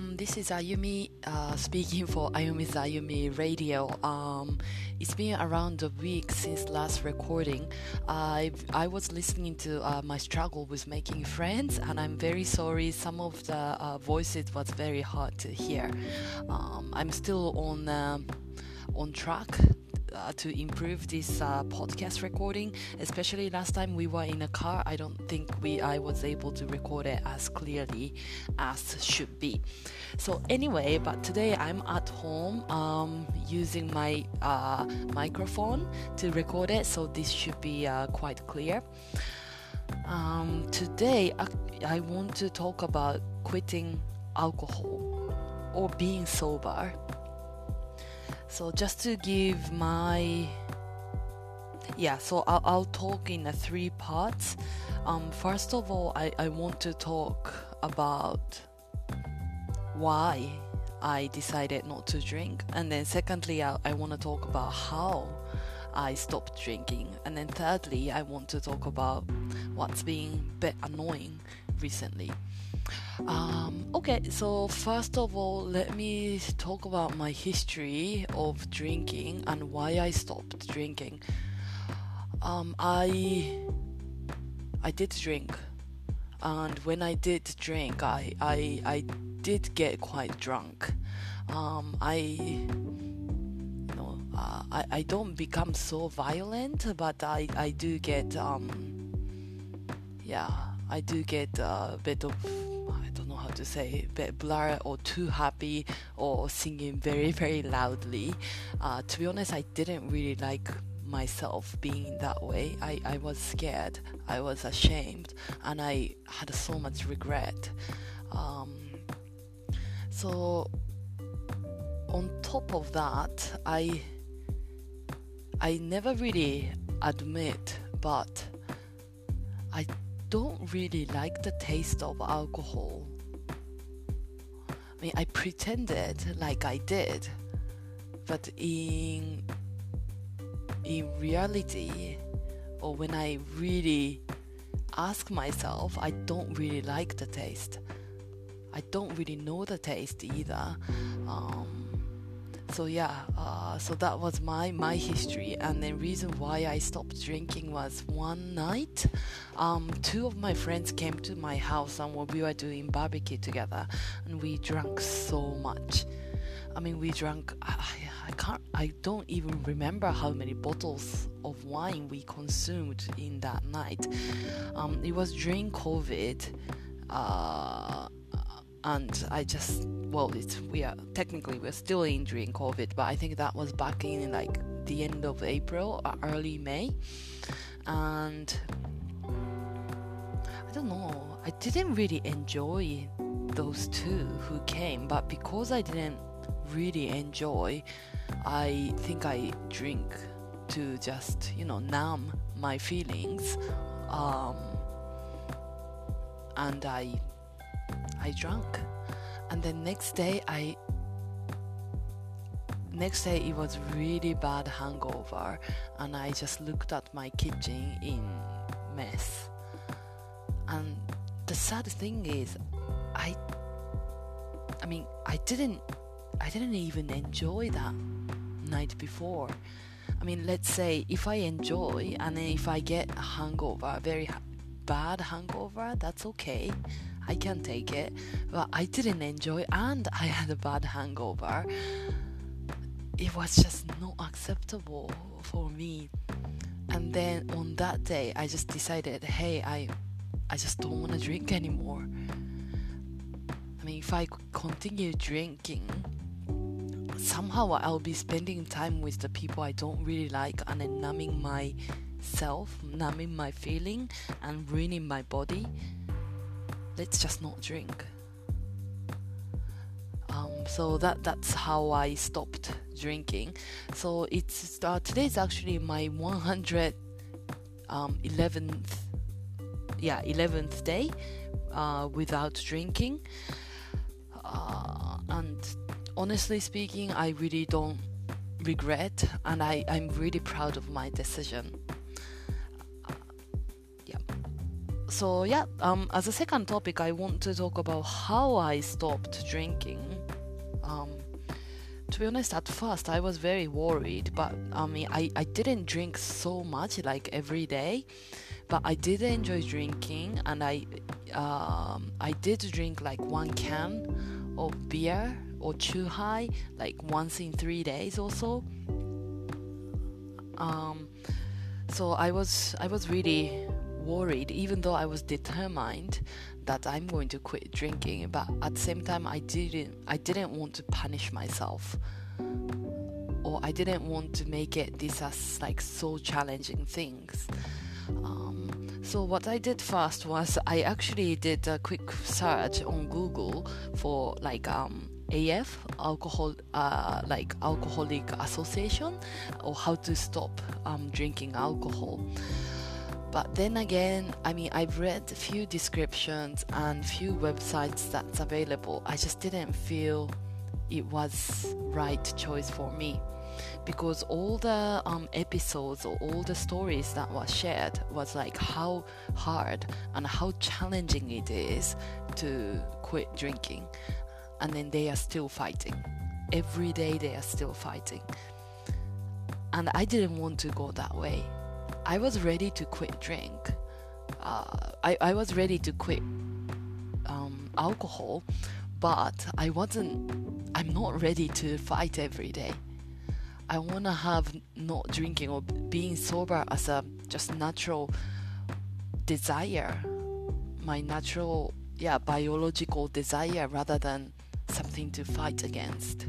Um, this is Ayumi uh, speaking for Ayumi's Ayumi Radio. Um, it's been around a week since last recording. I I was listening to uh, my struggle with making friends, and I'm very sorry. Some of the uh, voices was very hard to hear. Um, I'm still on um, on track uh, to improve this uh, podcast recording. Especially last time we were in a car, I don't think we I was able to record it as clearly as should be. So anyway, but today I'm at home um, using my uh, microphone to record it, so this should be uh, quite clear. Um, today I, I want to talk about quitting alcohol or being sober so just to give my yeah, so I'll, I'll talk in three parts. Um, first of all, I, I want to talk about why I decided not to drink, and then secondly, I, I want to talk about how I stopped drinking, and then thirdly, I want to talk about what's been a bit annoying recently. Um, okay, so first of all, let me talk about my history of drinking and why I stopped drinking. Um, I I did drink, and when I did drink, I I, I did get quite drunk. Um, I you know uh, I I don't become so violent, but I I do get um yeah I do get a bit of I don't know how to say bit blur or too happy or singing very very loudly. Uh, to be honest, I didn't really like myself being that way. I, I was scared, I was ashamed, and I had so much regret. Um, so on top of that, I I never really admit, but I don't really like the taste of alcohol. I mean, I pretended like I did, but in in reality, or when I really ask myself, I don't really like the taste. I don't really know the taste either. Um, so yeah uh, so that was my my history. And the reason why i stopped drinking was one night um, two of my friends came to my house and we were doing barbecue together. And we drank so much. I mean we drank I, I can't i don't even remember how many bottles of wine we consumed in that night. Um, it was during covid uh, and I just well, it's we are technically we're still in during COVID, but I think that was back in like the end of April, or early May, and I don't know. I didn't really enjoy those two who came, but because I didn't really enjoy, I think I drink to just you know numb my feelings, um, and I I drank. And the next day I next day it was really bad hangover and I just looked at my kitchen in mess. And the sad thing is I I mean I didn't I didn't even enjoy that night before. I mean, let's say if I enjoy and if I get a hangover, a very bad hangover, that's okay. I can take it. But I didn't enjoy and I had a bad hangover. It was just not acceptable for me. And then on that day I just decided, hey, I I just don't want to drink anymore. I mean, if I continue drinking, somehow I'll be spending time with the people I don't really like and then numbing myself, numbing my feeling, and ruining my body let's just not drink. Um, so that that's how I stopped drinking. So it's uh, today's actually my 111th, um, yeah, 11th day uh, without drinking. Uh, and honestly speaking, I really don't regret, and I I'm really proud of my decision. So yeah, um, as a second topic, I want to talk about how I stopped drinking. Um, to be honest, at first I was very worried, but I mean, I, I didn't drink so much like every day, but I did enjoy drinking, and I um, I did drink like one can of beer or high like once in three days or so. Um, so I was I was really worried, even though I was determined that I'm going to quit drinking. But at the same time, I didn't I didn't want to punish myself, or I didn't want to make it this as like so challenging things. Um, so what I did first was I actually did a quick search on Google for like um, AF alcohol uh, like alcoholic association or how to stop um, drinking alcohol. But then again, I mean, I've read a few descriptions and few websites that's available. I just didn't feel it was right choice for me. Because all the um, episodes or all the stories that were shared was like how hard and how challenging it is to quit drinking. And then they are still fighting. Every day they are still fighting. And i didn't want to go that way I was ready to quit drink. Uh, I, I was ready to quit um, alcohol, but I wasn't. I'm not ready to fight every day. I want to have not drinking or being sober as a just natural desire, my natural, yeah, biological desire rather than something to fight against.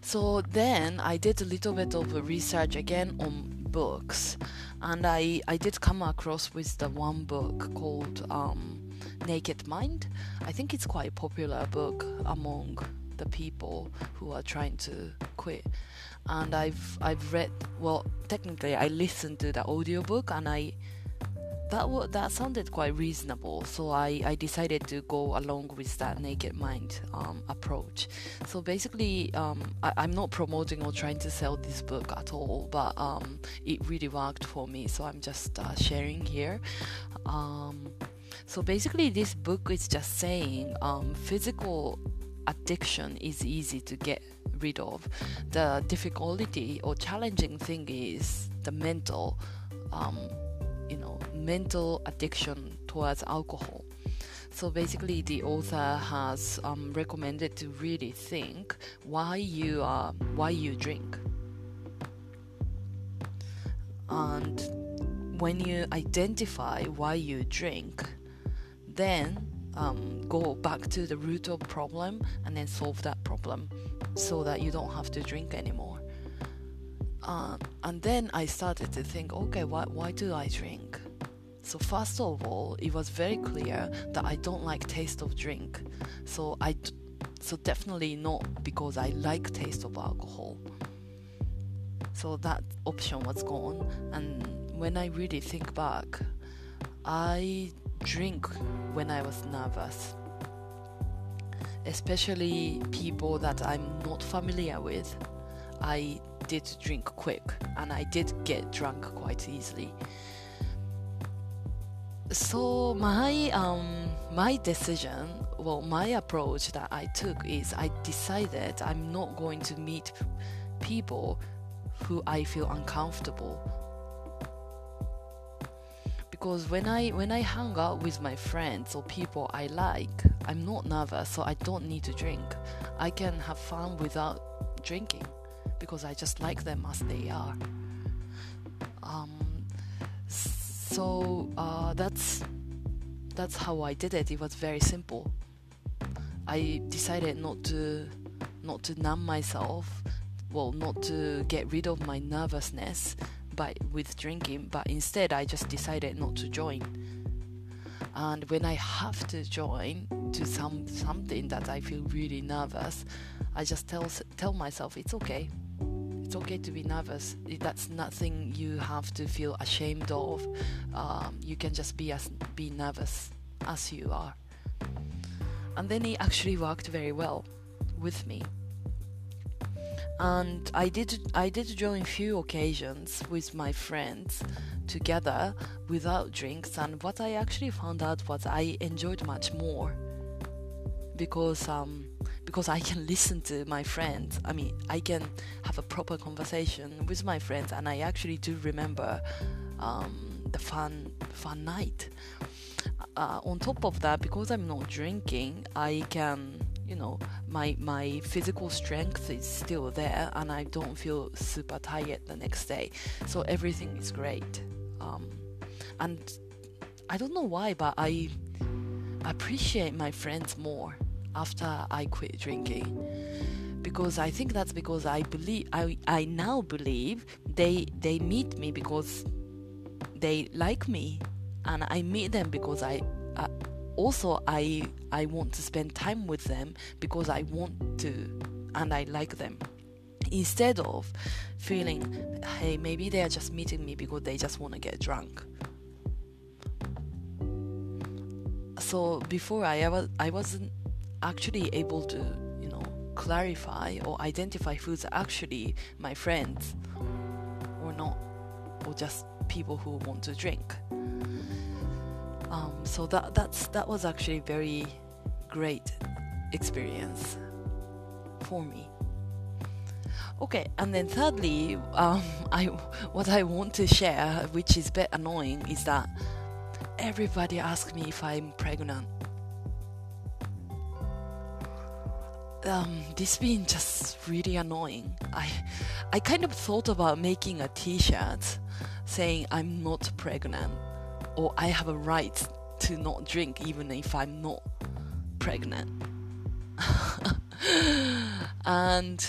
So then I did a little bit of research again on books, and I I did come across with the one book called um, Naked Mind. I think it's quite a popular book among the people who are trying to quit. And I've I've read well technically I listened to the audiobook and I that w- that sounded quite reasonable. So I, I decided to go along with that naked mind um, approach. So basically, um, I, am not promoting or trying to sell this book at all, but um, it really worked for me. So I'm just uh, sharing here. Um, so basically, this book is just saying um, physical addiction is easy to get rid of. The difficulty or challenging thing is the mental um, you know mental addiction towards alcohol. So basically, the author has um, recommended to really think why you are why you drink, and when you identify why you drink, then um, go back to the root of problem and then solve that problem, so that you don't have to drink anymore. Uh, and then I started to think, okay, why, why do I drink? So first of all, it was very clear that I don't like taste of drink. So I, so definitely not because I like taste of alcohol. So that option was gone. And when I really think back, I drink when I was nervous. Especially people that I'm not familiar with. I did drink quick and I did get drunk quite easily. So my um my decision, well my approach that I took is I decided I'm not going to meet people who I feel uncomfortable. Because when I when I hang out with my friends or people I like, I'm not nervous, so I don't need to drink. I can have fun without drinking because I just like them as they are. Um, so uh, that's that's how I did it. It was very simple. I decided not to not to numb myself, well, not to get rid of my nervousness by with drinking, but instead I just decided not to join. And when I have to join to some something that I feel really nervous, I just tell tell myself it's okay it's okay to be nervous. That's nothing you have to feel ashamed of. Um, you can just be as be nervous as you are. And then it actually worked very well with me. And I did I did join few occasions with my friends together without drinks, and what I actually found out was I enjoyed much more because um, because I can listen to my friends. I mean, I can have a proper conversation with my friends, and I actually do remember um, the fun fun night. Uh, on top of that, because I'm not drinking, I can you know my my physical strength is still there and I don't feel super tired the next day so everything is great um, and I don't know why but I appreciate my friends more after I quit drinking. Because I think that's because I believe I, I now believe they they meet me because they like me. And I meet them because I also I I want to spend time with them because I want to and I like them. Instead of feeling hey maybe they are just meeting me because they just want to get drunk. So before I ever I wasn't actually able to, you know, clarify or identify who's actually my friends or not, or just people who want to drink. Um, so that that's that was actually very great experience for me. Okay, and then thirdly, um, I what I want to share, which is a bit annoying, is that everybody asks me if I'm pregnant um, this been just really annoying. I I kind of thought about making a T-shirt saying I'm not pregnant or I have a right to not drink even if I'm not pregnant. and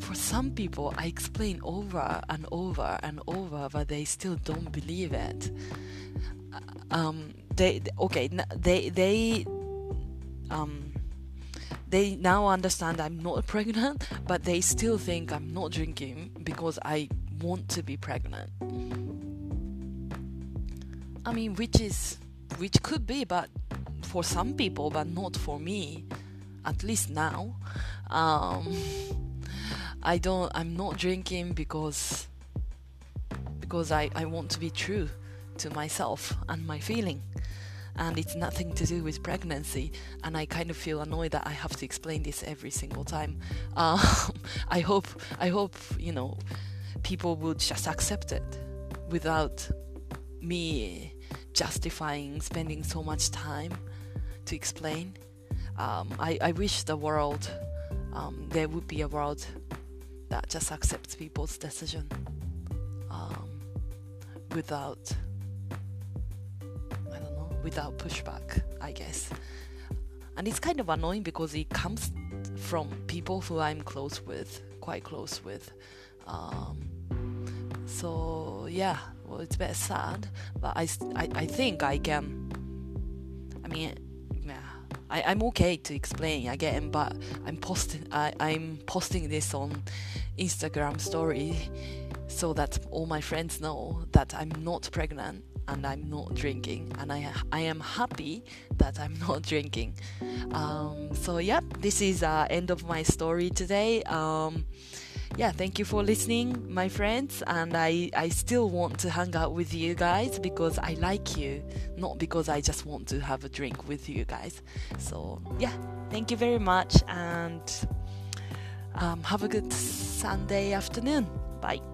for some people, I explain over and over and over, but they still don't believe it. Um, they okay, they they um they now understand I'm not pregnant, but they still think I'm not drinking because I want to be pregnant. I mean, which is which could be, but for some people, but not for me. At least now, um, I don't. I'm not drinking because because I, I want to be true to myself and my feeling and it's nothing to do with pregnancy. And I kind of feel annoyed that I have to explain this every single time. Um, I hope, I hope you know, people would just accept it without me justifying spending so much time to explain. Um, I, I wish the world um, there would be a world that just accepts people's decision um, without without pushback, I guess. And it's kind of annoying because it comes from people who I'm close with, quite close with. Um, so yeah, well, it's a bit sad, but I, I, I think I can. I mean, yeah, I, I'm okay to explain again, but I'm posting I, I'm posting this on Instagram story so that all my friends know that I'm not pregnant and I'm not drinking, and I I am happy that I'm not drinking. Um, so yeah, this is uh, end of my story today. Um, yeah, thank you for listening, my friends, and I I still want to hang out with you guys because I like you, not because I just want to have a drink with you guys. So yeah, thank you very much, and um, have a good Sunday afternoon. Bye.